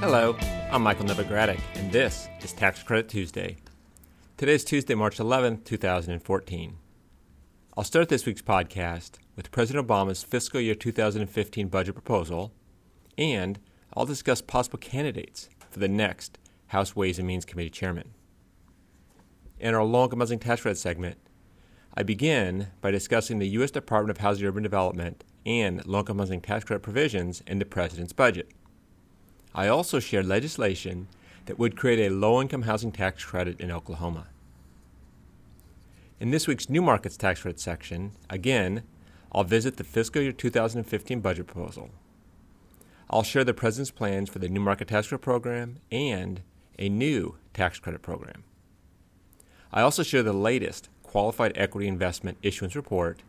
Hello, I'm Michael Novogradac, and this is Tax Credit Tuesday. Today is Tuesday, March 11, 2014. I'll start this week's podcast with President Obama's fiscal year 2015 budget proposal, and I'll discuss possible candidates for the next House Ways and Means Committee chairman. In our low income tax credit segment, I begin by discussing the U.S. Department of Housing and Urban Development and low income housing tax credit provisions in the President's budget. I also share legislation that would create a low income housing tax credit in Oklahoma. In this week's New Markets Tax Credit section, again, I'll visit the fiscal year 2015 budget proposal. I'll share the President's plans for the New Market Tax Credit Program and a new tax credit program. I also share the latest Qualified Equity Investment Issuance Report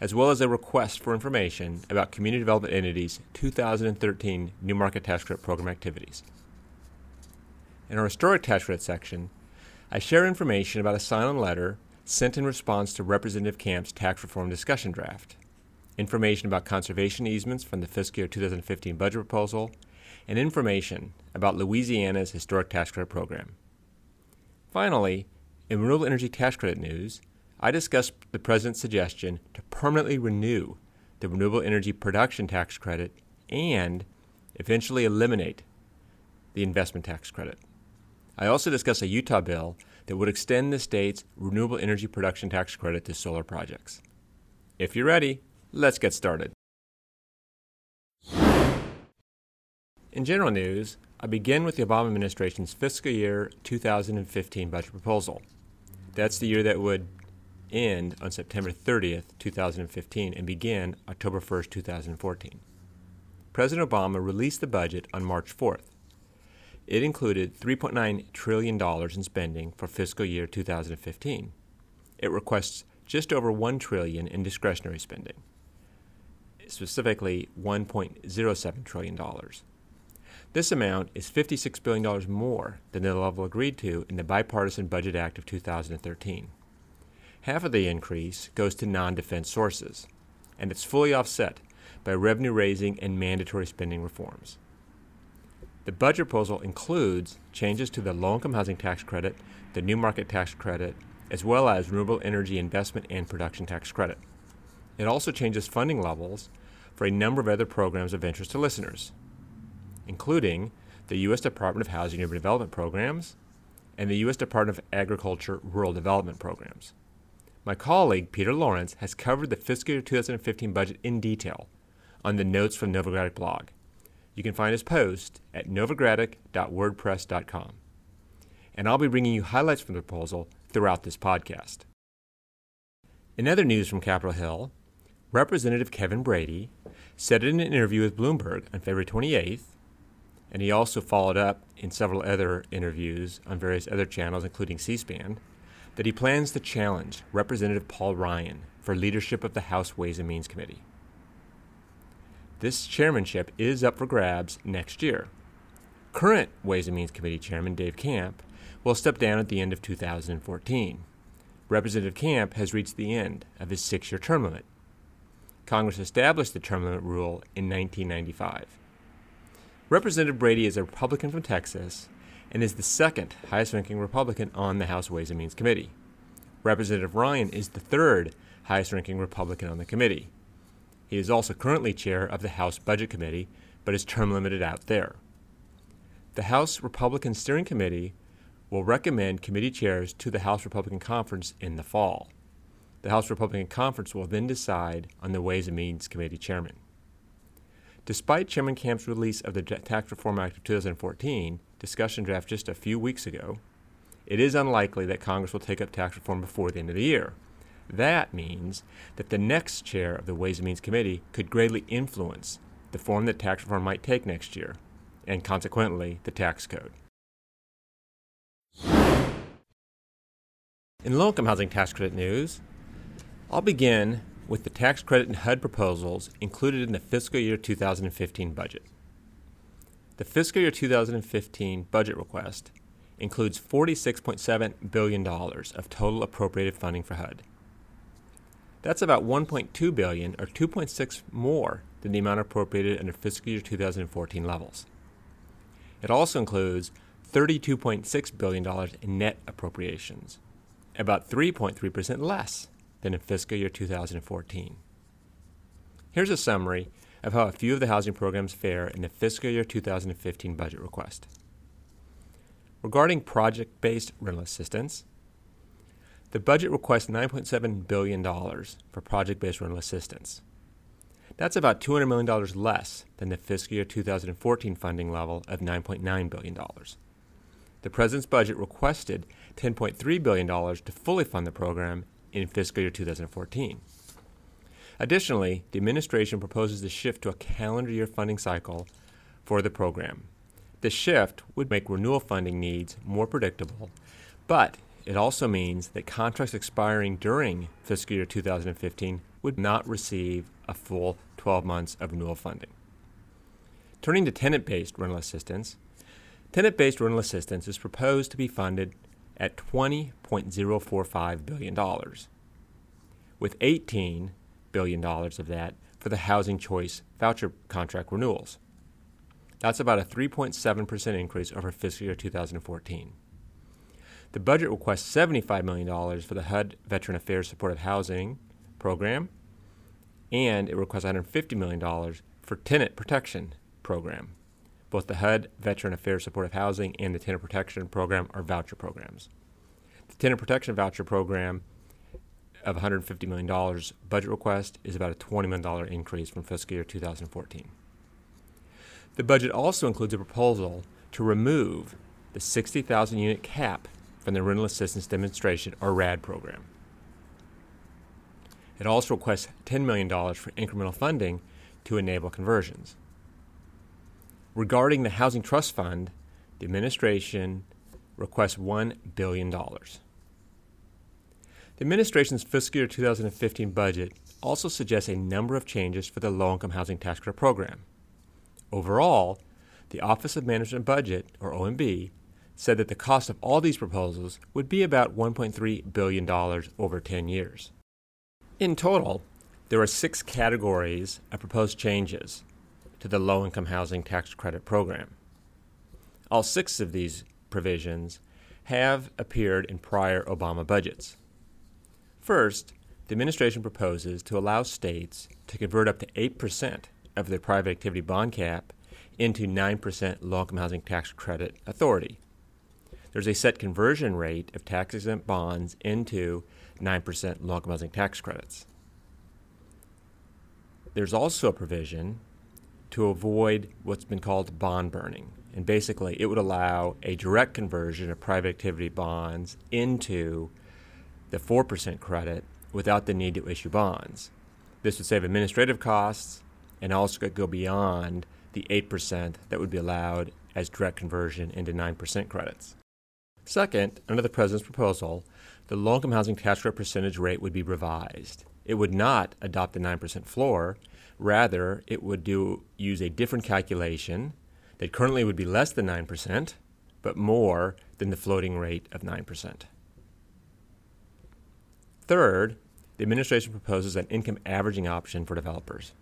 as well as a request for information about Community Development Entity's 2013 New Market Tax Credit Program activities. In our Historic Tax Credit section, I share information about a sign-on letter sent in response to Representative Camp's tax reform discussion draft, information about conservation easements from the fiscal year 2015 budget proposal, and information about Louisiana's Historic Tax Credit Program. Finally, in renewable energy tax credit news, I discussed the President's suggestion to permanently renew the renewable energy production tax credit and eventually eliminate the investment tax credit. I also discussed a Utah bill that would extend the state's renewable energy production tax credit to solar projects. If you're ready, let's get started. In general news, I begin with the Obama administration's fiscal year 2015 budget proposal. That's the year that would end on September 30th, 2015, and begin October 1st, 2014. President Obama released the budget on March 4th. It included $3.9 trillion in spending for fiscal year 2015. It requests just over 1 trillion in discretionary spending, specifically $1.07 trillion. This amount is $56 billion more than the level agreed to in the Bipartisan Budget Act of 2013. Half of the increase goes to non defense sources, and it's fully offset by revenue raising and mandatory spending reforms. The budget proposal includes changes to the low income housing tax credit, the new market tax credit, as well as renewable energy investment and production tax credit. It also changes funding levels for a number of other programs of interest to listeners, including the U.S. Department of Housing and Urban Development programs and the U.S. Department of Agriculture Rural Development programs. My colleague Peter Lawrence has covered the fiscal year 2015 budget in detail on the Notes from Novogradac blog. You can find his post at novogradac.wordpress.com. And I'll be bringing you highlights from the proposal throughout this podcast. In other news from Capitol Hill, Representative Kevin Brady said in an interview with Bloomberg on February 28th, and he also followed up in several other interviews on various other channels, including C SPAN, that he plans to challenge Representative Paul Ryan for leadership of the House Ways and Means Committee. This chairmanship is up for grabs next year. Current Ways and Means Committee Chairman Dave Camp will step down at the end of 2014. Representative Camp has reached the end of his six year term limit. Congress established the term limit rule in 1995. Representative Brady is a Republican from Texas and is the second highest ranking Republican on the House Ways and Means Committee. Representative Ryan is the third highest ranking Republican on the committee. He is also currently chair of the House Budget Committee, but is term limited out there. The House Republican Steering Committee will recommend committee chairs to the House Republican Conference in the fall. The House Republican Conference will then decide on the Ways and Means Committee chairman. Despite Chairman Camp's release of the Tax Reform Act of 2014, discussion draft just a few weeks ago, it is unlikely that Congress will take up tax reform before the end of the year. That means that the next chair of the Ways and Means Committee could greatly influence the form that tax reform might take next year, and consequently, the tax code. In low income housing tax credit news, I'll begin with the tax credit and HUD proposals included in the fiscal year 2015 budget. The fiscal year 2015 budget request includes $46.7 billion of total appropriated funding for HUD. That's about 1.2 billion or 2.6 more than the amount appropriated under fiscal year 2014 levels. It also includes $32.6 billion in net appropriations, about 3.3% less than in fiscal year 2014. Here's a summary of how a few of the housing programs fare in the fiscal year 2015 budget request. Regarding project based rental assistance, the budget requests $9.7 billion for project based rental assistance. That's about $200 million less than the fiscal year 2014 funding level of $9.9 billion. The President's budget requested $10.3 billion to fully fund the program in fiscal year 2014. Additionally, the administration proposes to shift to a calendar year funding cycle for the program. The shift would make renewal funding needs more predictable, but it also means that contracts expiring during fiscal year 2015 would not receive a full 12 months of renewal funding. Turning to tenant based rental assistance, tenant based rental assistance is proposed to be funded at $20.045 billion, with $18 billion dollars of that for the Housing Choice voucher contract renewals. That's about a 3.7% increase over fiscal year 2014. The budget requests $75 million for the HUD Veteran Affairs Supportive Housing program, and it requests $150 million for Tenant Protection Program. Both the HUD Veteran Affairs Supportive Housing and the Tenant Protection Program are voucher programs. The Tenant Protection Voucher Program of $150 million budget request is about a $20 million increase from fiscal year 2014. The budget also includes a proposal to remove the 60,000 unit cap from the Rental Assistance Demonstration, or RAD program. It also requests $10 million for incremental funding to enable conversions. Regarding the Housing Trust Fund, the administration requests $1 billion. The administration's fiscal year 2015 budget also suggests a number of changes for the low income housing tax credit program. Overall, the Office of Management and Budget, or OMB, said that the cost of all these proposals would be about $1.3 billion over 10 years. In total, there are six categories of proposed changes to the low income housing tax credit program. All six of these provisions have appeared in prior Obama budgets. First, the administration proposes to allow states to convert up to 8% of their private activity bond cap into 9% low income housing tax credit authority there's a set conversion rate of tax exempt bonds into 9% low income housing tax credits. There's also a provision to avoid what's been called bond burning. And basically, it would allow a direct conversion of private activity bonds into the 4% credit without the need to issue bonds. This would save administrative costs and also could go beyond the 8% that would be allowed as direct conversion into 9% credits. Second, under the President's proposal, the low income housing tax credit percentage rate would be revised. It would not adopt the 9% floor. Rather, it would do, use a different calculation that currently would be less than 9%, but more than the floating rate of 9%. Third, the administration proposes an income averaging option for developers.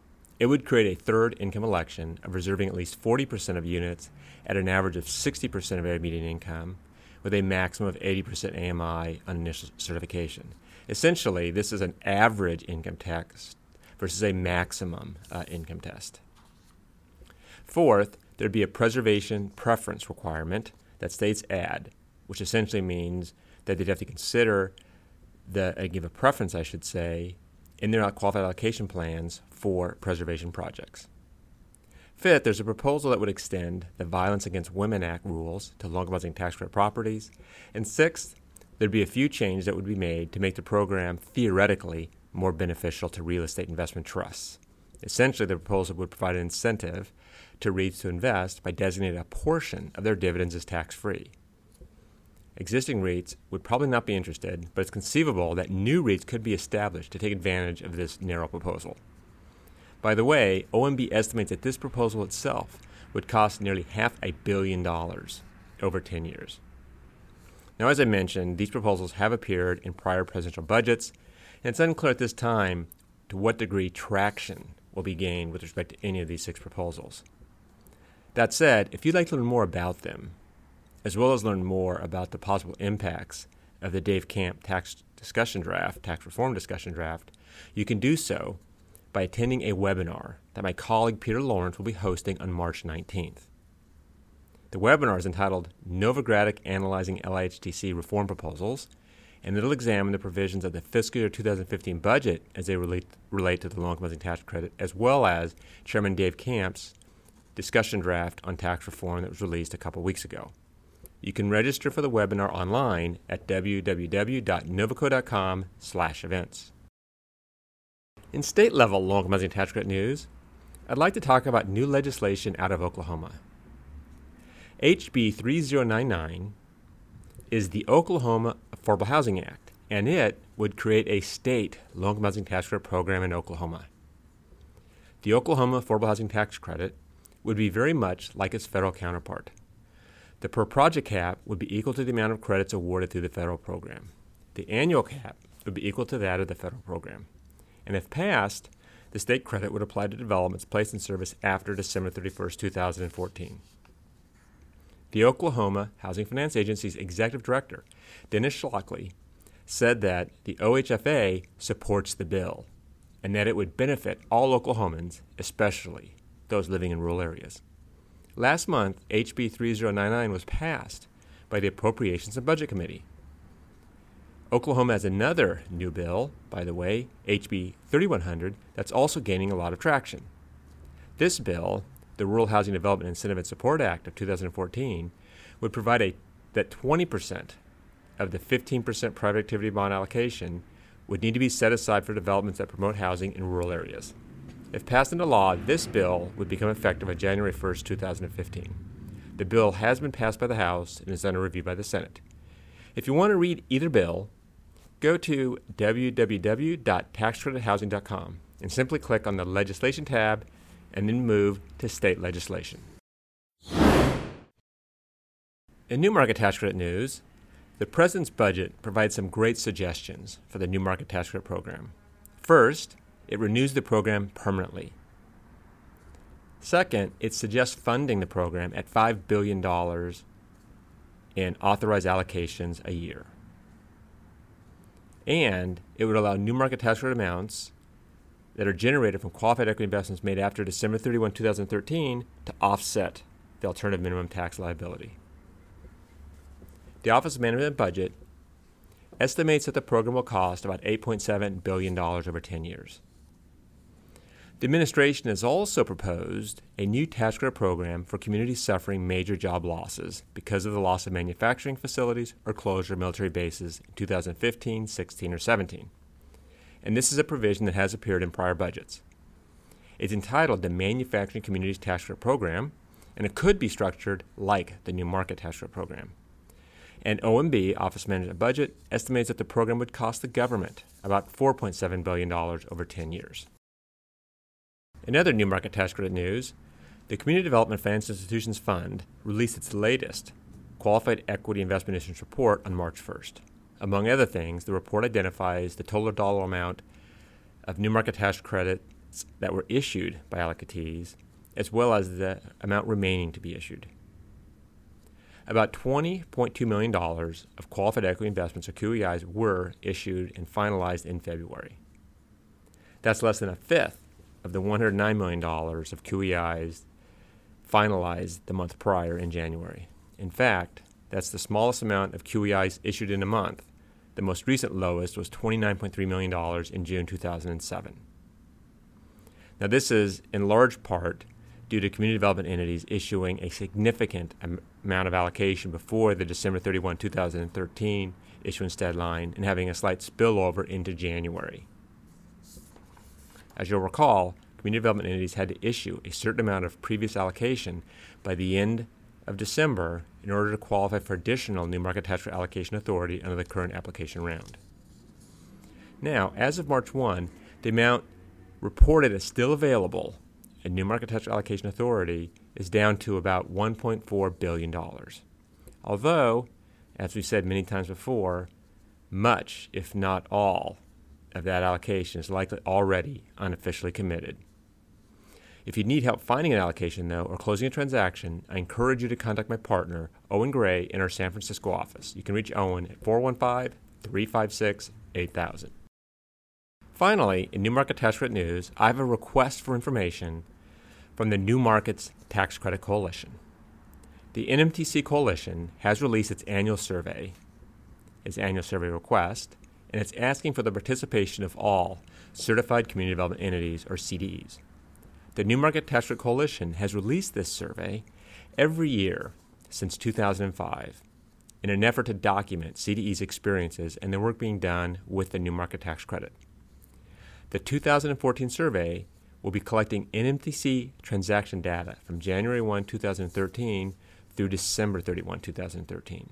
It would create a third income election of reserving at least 40% of units at an average of 60% of area median income with a maximum of 80% AMI on initial certification. Essentially, this is an average income test versus a maximum uh, income test. Fourth, there'd be a preservation preference requirement that states add, which essentially means that they'd have to consider the uh, give a preference, I should say, in their qualified allocation plans for preservation projects. Fifth, there's a proposal that would extend the Violence Against Women Act rules to long housing tax credit properties. And sixth, there'd be a few changes that would be made to make the program theoretically more beneficial to real estate investment trusts. Essentially, the proposal would provide an incentive to REITs to invest by designating a portion of their dividends as tax free. Existing REITs would probably not be interested, but it's conceivable that new REITs could be established to take advantage of this narrow proposal. By the way, OMB estimates that this proposal itself would cost nearly half a billion dollars over 10 years. Now, as I mentioned, these proposals have appeared in prior presidential budgets, and it's unclear at this time to what degree traction will be gained with respect to any of these six proposals. That said, if you'd like to learn more about them, as well as learn more about the possible impacts of the Dave Camp tax discussion draft, tax reform discussion draft, you can do so by attending a webinar that my colleague Peter Lawrence will be hosting on March 19th. The webinar is entitled Novogradac Analyzing LIHTC Reform Proposals, and it'll examine the provisions of the fiscal year 2015 budget as they relate, relate to the income housing tax credit, as well as Chairman Dave Camp's discussion draft on tax reform that was released a couple weeks ago. You can register for the webinar online at www.novoco.com/events. In state level low income housing tax credit news, I'd like to talk about new legislation out of Oklahoma. HB 3099 is the Oklahoma Affordable Housing Act, and it would create a state income housing tax credit program in Oklahoma. The Oklahoma Affordable Housing Tax Credit would be very much like its federal counterpart. The per project cap would be equal to the amount of credits awarded through the federal program. The annual cap would be equal to that of the federal program. And if passed, the state credit would apply to developments placed in service after December 31, 2014. The Oklahoma Housing Finance Agency's executive director, Dennis Shockley, said that the OHFA supports the bill and that it would benefit all Oklahomans, especially those living in rural areas. Last month, HB 3099 was passed by the Appropriations and Budget Committee. Oklahoma has another new bill, by the way, HB 3100, that's also gaining a lot of traction. This bill the Rural Housing Development Incentive and Support Act of 2014 would provide a, that 20% of the 15% private activity bond allocation would need to be set aside for developments that promote housing in rural areas. If passed into law, this bill would become effective on January 1, 2015. The bill has been passed by the House and is under review by the Senate. If you want to read either bill, go to www.taxcredithousing.com and simply click on the Legislation tab and then move to state legislation. In new market tax credit news, the President's budget provides some great suggestions for the new market tax credit program. First, it renews the program permanently. Second, it suggests funding the program at $5 billion in authorized allocations a year. And it would allow new market tax credit amounts that are generated from qualified equity investments made after December 31, 2013 to offset the alternative minimum tax liability. The Office of Management and Budget estimates that the program will cost about $8.7 billion over 10 years. The administration has also proposed a new tax credit program for communities suffering major job losses because of the loss of manufacturing facilities or closure of military bases in 2015, 16, or 17 and this is a provision that has appeared in prior budgets. It's entitled the Manufacturing Communities Tax Credit Program, and it could be structured like the New Market Tax Credit Program. And OMB, Office of Management Budget, estimates that the program would cost the government about $4.7 billion over 10 years. In other new market tax credit news, the Community Development Finance Institutions Fund released its latest Qualified Equity Investment Issuance Report on March 1st. Among other things, the report identifies the total dollar amount of new market tax credits that were issued by allocatees, as well as the amount remaining to be issued. About $20.2 million of qualified equity investments, or QEIs, were issued and finalized in February. That's less than a fifth of the $109 million of QEIs finalized the month prior in January. In fact, that's the smallest amount of QEIs issued in a month the most recent lowest was $29.3 million in June 2007. Now, this is in large part due to community development entities issuing a significant amount of allocation before the December 31, 2013 issuance deadline and having a slight spillover into January. As you'll recall, community development entities had to issue a certain amount of previous allocation by the end of December in order to qualify for additional new market tax allocation authority under the current application round. Now, as of March 1, the amount reported as still available in new market tax allocation authority is down to about $1.4 billion. Although, as we've said many times before, much, if not all, of that allocation is likely already unofficially committed. If you need help finding an allocation, though, or closing a transaction, I encourage you to contact my partner, Owen Gray, in our San Francisco office. You can reach Owen at 415 356 8000. Finally, in New Market Tax Credit News, I have a request for information from the New Markets Tax Credit Coalition. The NMTC Coalition has released its annual survey, its annual survey request, and it's asking for the participation of all certified community development entities or CDEs. The New Market Tax Credit Coalition has released this survey every year since 2005 in an effort to document CDE's experiences and the work being done with the new market tax credit. The 2014 survey will be collecting NMTC transaction data from January 1, 2013 through December 31, 2013.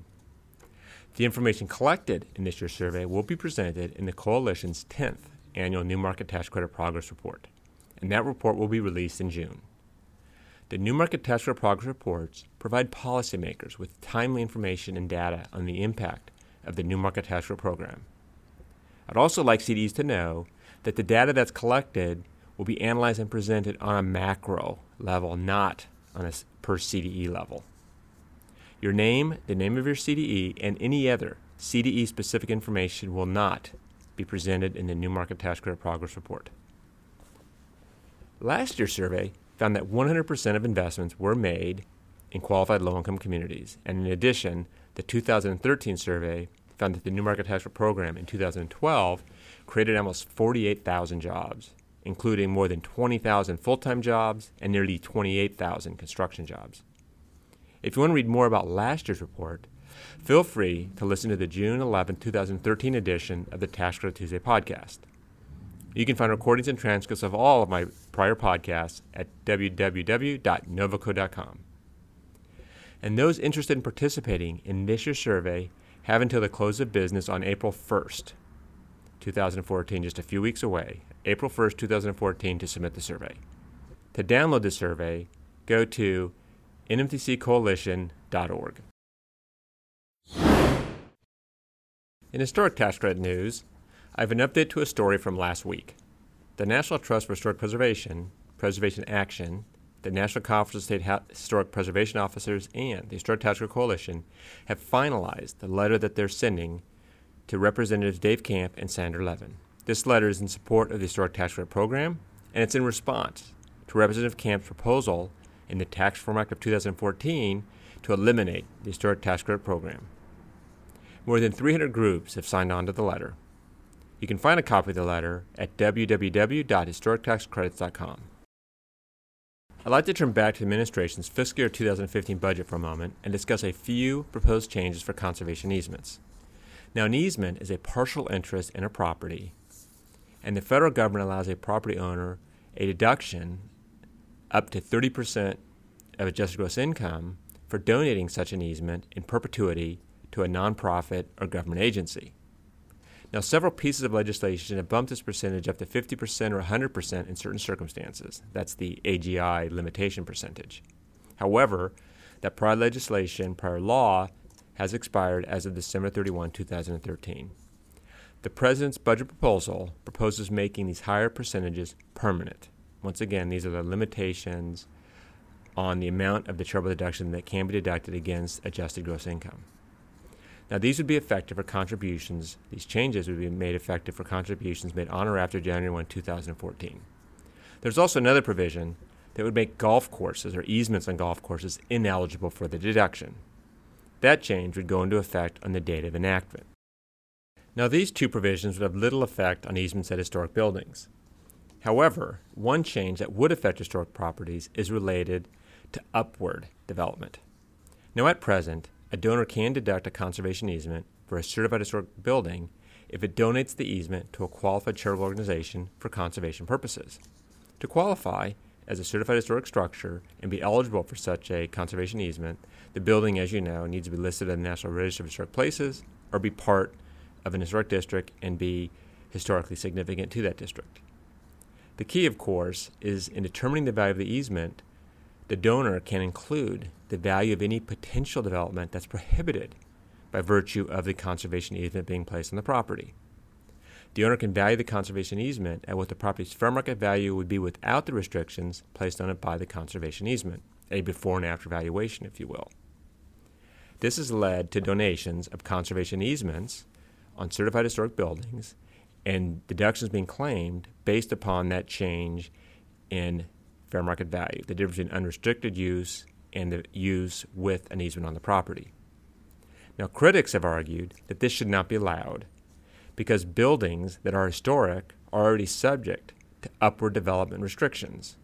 The information collected in this year's survey will be presented in the Coalition's 10th annual New Market Tax Credit Progress Report, and that report will be released in June. The New Market Tax Credit Progress Reports provide policymakers with timely information and data on the impact of the New Market Tax Credit Program. I'd also like CDs to know that the data that's collected will be analyzed and presented on a macro level, not on a per CDE level. Your name, the name of your CDE, and any other CDE specific information will not be presented in the New Market Tax Credit Progress Report. Last year's survey found that 100% of investments were made in qualified low income communities. And in addition, the 2013 survey found that the New Market Tax Credit Program in 2012 created almost 48,000 jobs, including more than 20,000 full time jobs and nearly 28,000 construction jobs. If you want to read more about last year's report, feel free to listen to the June 11, 2013 edition of the Tax Credit Tuesday podcast. You can find recordings and transcripts of all of my prior podcasts at www.novoco.com. And those interested in participating in this year's survey have until the close of business on April 1st, 2014, just a few weeks away, April 1st, 2014, to submit the survey. To download the survey, go to nmtccoalition.org. In historic tax credit news, I have an update to a story from last week. The National Trust for Historic Preservation, Preservation Action, the National Conference of State Historic Preservation Officers, and the Historic Tax Credit Coalition have finalized the letter that they're sending to Representatives Dave Camp and Sander Levin. This letter is in support of the Historic Tax Credit Program, and it's in response to Representative Camp's proposal in the Tax Reform Act of 2014 to eliminate the Historic Tax Credit Program. More than 300 groups have signed on to the letter. You can find a copy of the letter at www.historictaxcredits.com. I'd like to turn back to the administration's fiscal year 2015 budget for a moment and discuss a few proposed changes for conservation easements. Now, an easement is a partial interest in a property, and the federal government allows a property owner a deduction up to 30% of adjusted gross income for donating such an easement in perpetuity to a nonprofit or government agency. Now, several pieces of legislation have bumped this percentage up to 50% or 100% in certain circumstances. That's the AGI limitation percentage. However, that prior legislation, prior law, has expired as of December 31, 2013. The President's budget proposal proposes making these higher percentages permanent. Once again, these are the limitations on the amount of the charitable deduction that can be deducted against adjusted gross income. Now, these would be effective for contributions, these changes would be made effective for contributions made on or after January 1, 2014. There's also another provision that would make golf courses or easements on golf courses ineligible for the deduction. That change would go into effect on the date of enactment. Now, these two provisions would have little effect on easements at historic buildings. However, one change that would affect historic properties is related to upward development. Now, at present, a donor can deduct a conservation easement for a certified historic building if it donates the easement to a qualified charitable organization for conservation purposes. To qualify as a certified historic structure and be eligible for such a conservation easement, the building, as you know, needs to be listed in the National Register of Historic Places or be part of an historic district and be historically significant to that district. The key, of course, is in determining the value of the easement, the donor can include the value of any potential development that's prohibited by virtue of the conservation easement being placed on the property. The owner can value the conservation easement at what the property's fair market value would be without the restrictions placed on it by the conservation easement, a before and after valuation, if you will. This has led to donations of conservation easements on certified historic buildings and deductions being claimed based upon that change in fair market value, the difference in unrestricted use and the use with an easement on the property. Now, critics have argued that this should not be allowed because buildings that are historic are already subject to upward development restrictions.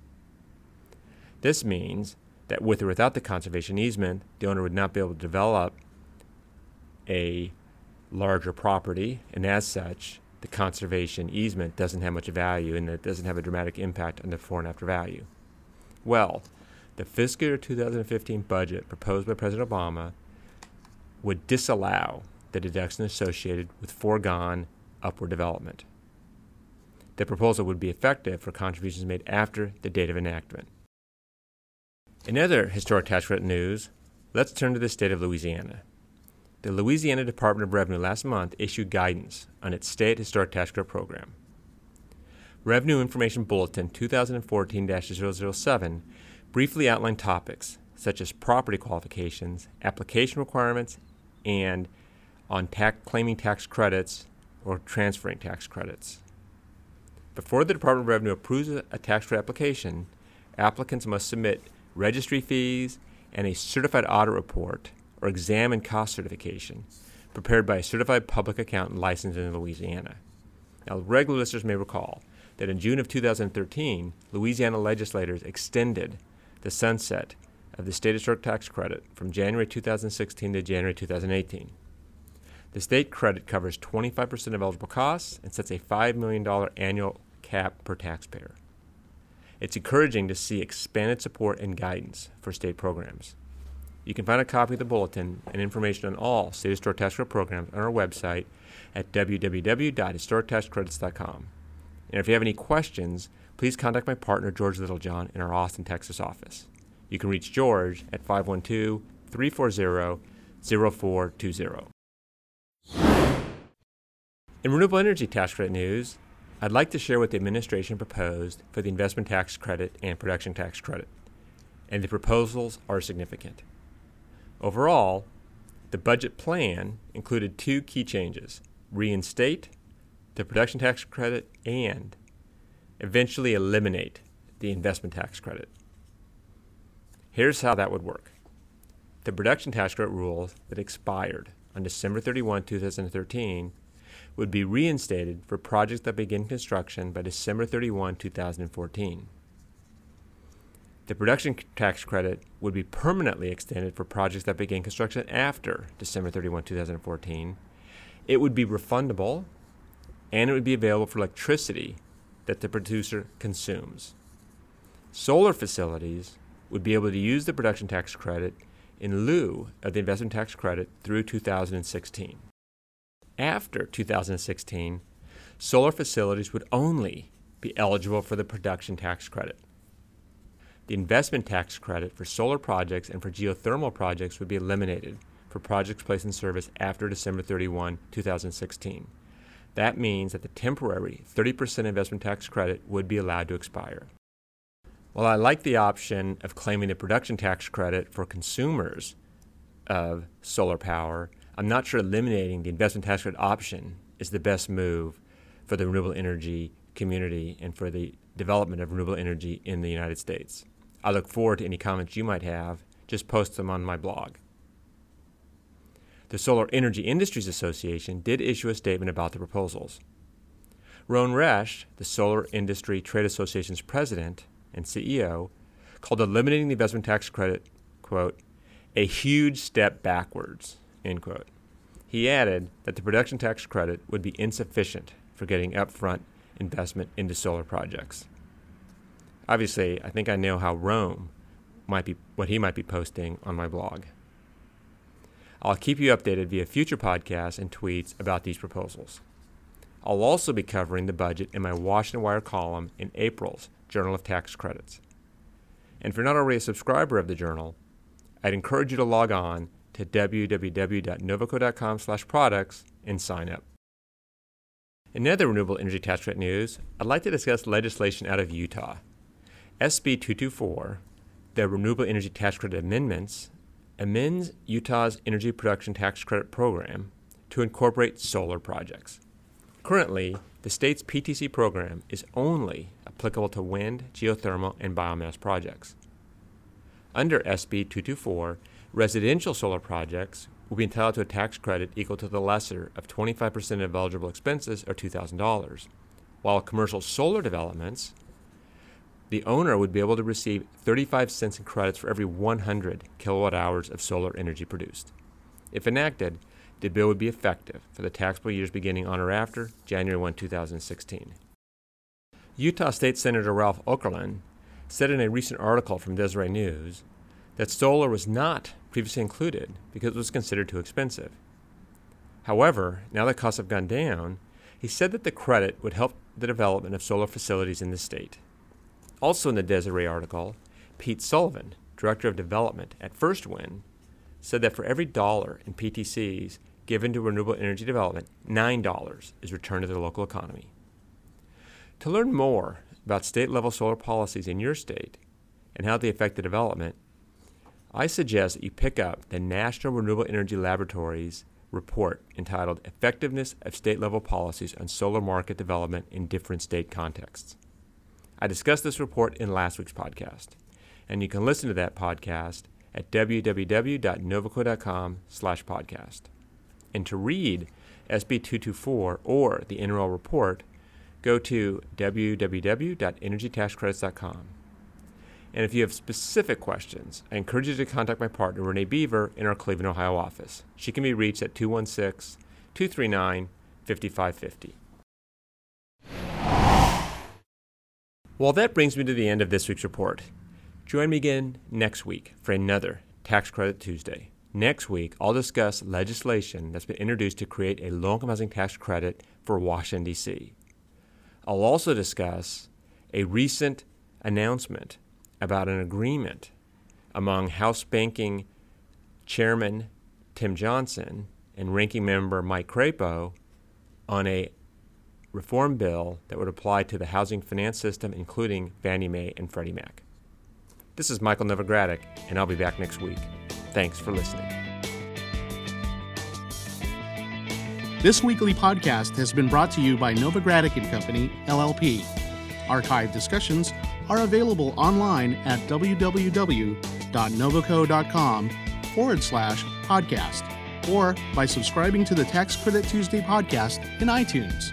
This means that with or without the conservation easement, the owner would not be able to develop a larger property, and as such, the conservation easement doesn't have much value and it doesn't have a dramatic impact on the before and after value. Well, the fiscal year 2015 budget proposed by President Obama would disallow the deduction associated with foregone upward development. The proposal would be effective for contributions made after the date of enactment. In other historic tax credit news, let's turn to the state of Louisiana. The Louisiana Department of Revenue last month issued guidance on its state historic tax credit program. Revenue Information Bulletin 2014 007 briefly outlined topics such as property qualifications, application requirements, and on tax, claiming tax credits or transferring tax credits. Before the Department of Revenue approves a tax credit application, applicants must submit registry fees and a certified audit report or exam and cost certification prepared by a certified public accountant licensed in Louisiana. Now, regular listeners may recall that in June of 2013, Louisiana legislators extended the sunset of the state historic tax credit from January 2016 to January 2018. The state credit covers 25% of eligible costs and sets a $5 million annual cap per taxpayer. It's encouraging to see expanded support and guidance for state programs. You can find a copy of the bulletin and information on all state historic tax credit programs on our website at www.historictaxcredits.com. And if you have any questions, please contact my partner George Littlejohn in our Austin, Texas office. You can reach George at 512 340 0420. In renewable energy tax credit news, I'd like to share what the administration proposed for the investment tax credit and production tax credit, and the proposals are significant. Overall, the budget plan included two key changes reinstate the production tax credit and eventually eliminate the investment tax credit. Here's how that would work the production tax credit rules that expired on December 31, 2013, would be reinstated for projects that begin construction by December 31, 2014. The production tax credit would be permanently extended for projects that begin construction after December 31, 2014. It would be refundable and it would be available for electricity that the producer consumes. Solar facilities would be able to use the production tax credit in lieu of the investment tax credit through 2016. After 2016, solar facilities would only be eligible for the production tax credit. The investment tax credit for solar projects and for geothermal projects would be eliminated for projects placed in service after December 31, 2016. That means that the temporary 30% investment tax credit would be allowed to expire. While I like the option of claiming the production tax credit for consumers of solar power. I'm not sure eliminating the investment tax credit option is the best move for the renewable energy community and for the development of renewable energy in the United States. I look forward to any comments you might have. Just post them on my blog. The Solar Energy Industries Association did issue a statement about the proposals. Rhone Resch, the Solar Industry Trade Association's president, and CEO, called eliminating the investment tax credit, quote, a huge step backwards, end quote. He added that the production tax credit would be insufficient for getting upfront investment into solar projects. Obviously, I think I know how Rhone might be what he might be posting on my blog. I'll keep you updated via future podcasts and tweets about these proposals. I'll also be covering the budget in my Washington Wire column in April's Journal of Tax Credits. And if you're not already a subscriber of the journal, I'd encourage you to log on to www.novoco.com/products and sign up. In other renewable energy tax credit news, I'd like to discuss legislation out of Utah. SB 224, the Renewable Energy Tax Credit Amendments, amends Utah's energy production tax credit program to incorporate solar projects. Currently, the state's PTC program is only applicable to wind, geothermal, and biomass projects. Under SB 224, residential solar projects will be entitled to a tax credit equal to the lesser of 25% of eligible expenses or $2,000, while commercial solar developments, the owner would be able to receive 35 cents in credits for every 100 kilowatt hours of solar energy produced. If enacted, the bill would be effective for the taxable years beginning on or after January 1, 2016. Utah State Senator Ralph Okerlund said in a recent article from Deseret News that solar was not previously included because it was considered too expensive. However, now that costs have gone down, he said that the credit would help the development of solar facilities in the state. Also in the Deseret article, Pete Sullivan, Director of Development at First Wind, said that for every dollar in PTCs given to renewable energy development, $9 is returned to the local economy. To learn more about state level solar policies in your state and how they affect the development, I suggest that you pick up the National Renewable Energy Laboratories report entitled Effectiveness of State Level Policies on Solar Market Development in Different State Contexts. I discussed this report in last week's podcast, and you can listen to that podcast at www.novoco.com slash podcast. And to read SB 224 or the NREL report, go to www.energytaxcredits.com. And if you have specific questions, I encourage you to contact my partner, Renee Beaver, in our Cleveland, Ohio office. She can be reached at 216 239 5550. Well, that brings me to the end of this week's report. Join me again next week for another Tax Credit Tuesday. Next week, I'll discuss legislation that's been introduced to create a income housing tax credit for Washington, D.C. I'll also discuss a recent announcement about an agreement among House Banking Chairman Tim Johnson and Ranking Member Mike Crapo on a reform bill that would apply to the housing finance system, including Fannie Mae and Freddie Mac. This is Michael Novogradac, and I'll be back next week. Thanks for listening. This weekly podcast has been brought to you by Novogradac and Company, LLP. Archived discussions are available online at www.novoco.com forward slash podcast or by subscribing to the Tax Credit Tuesday podcast in iTunes.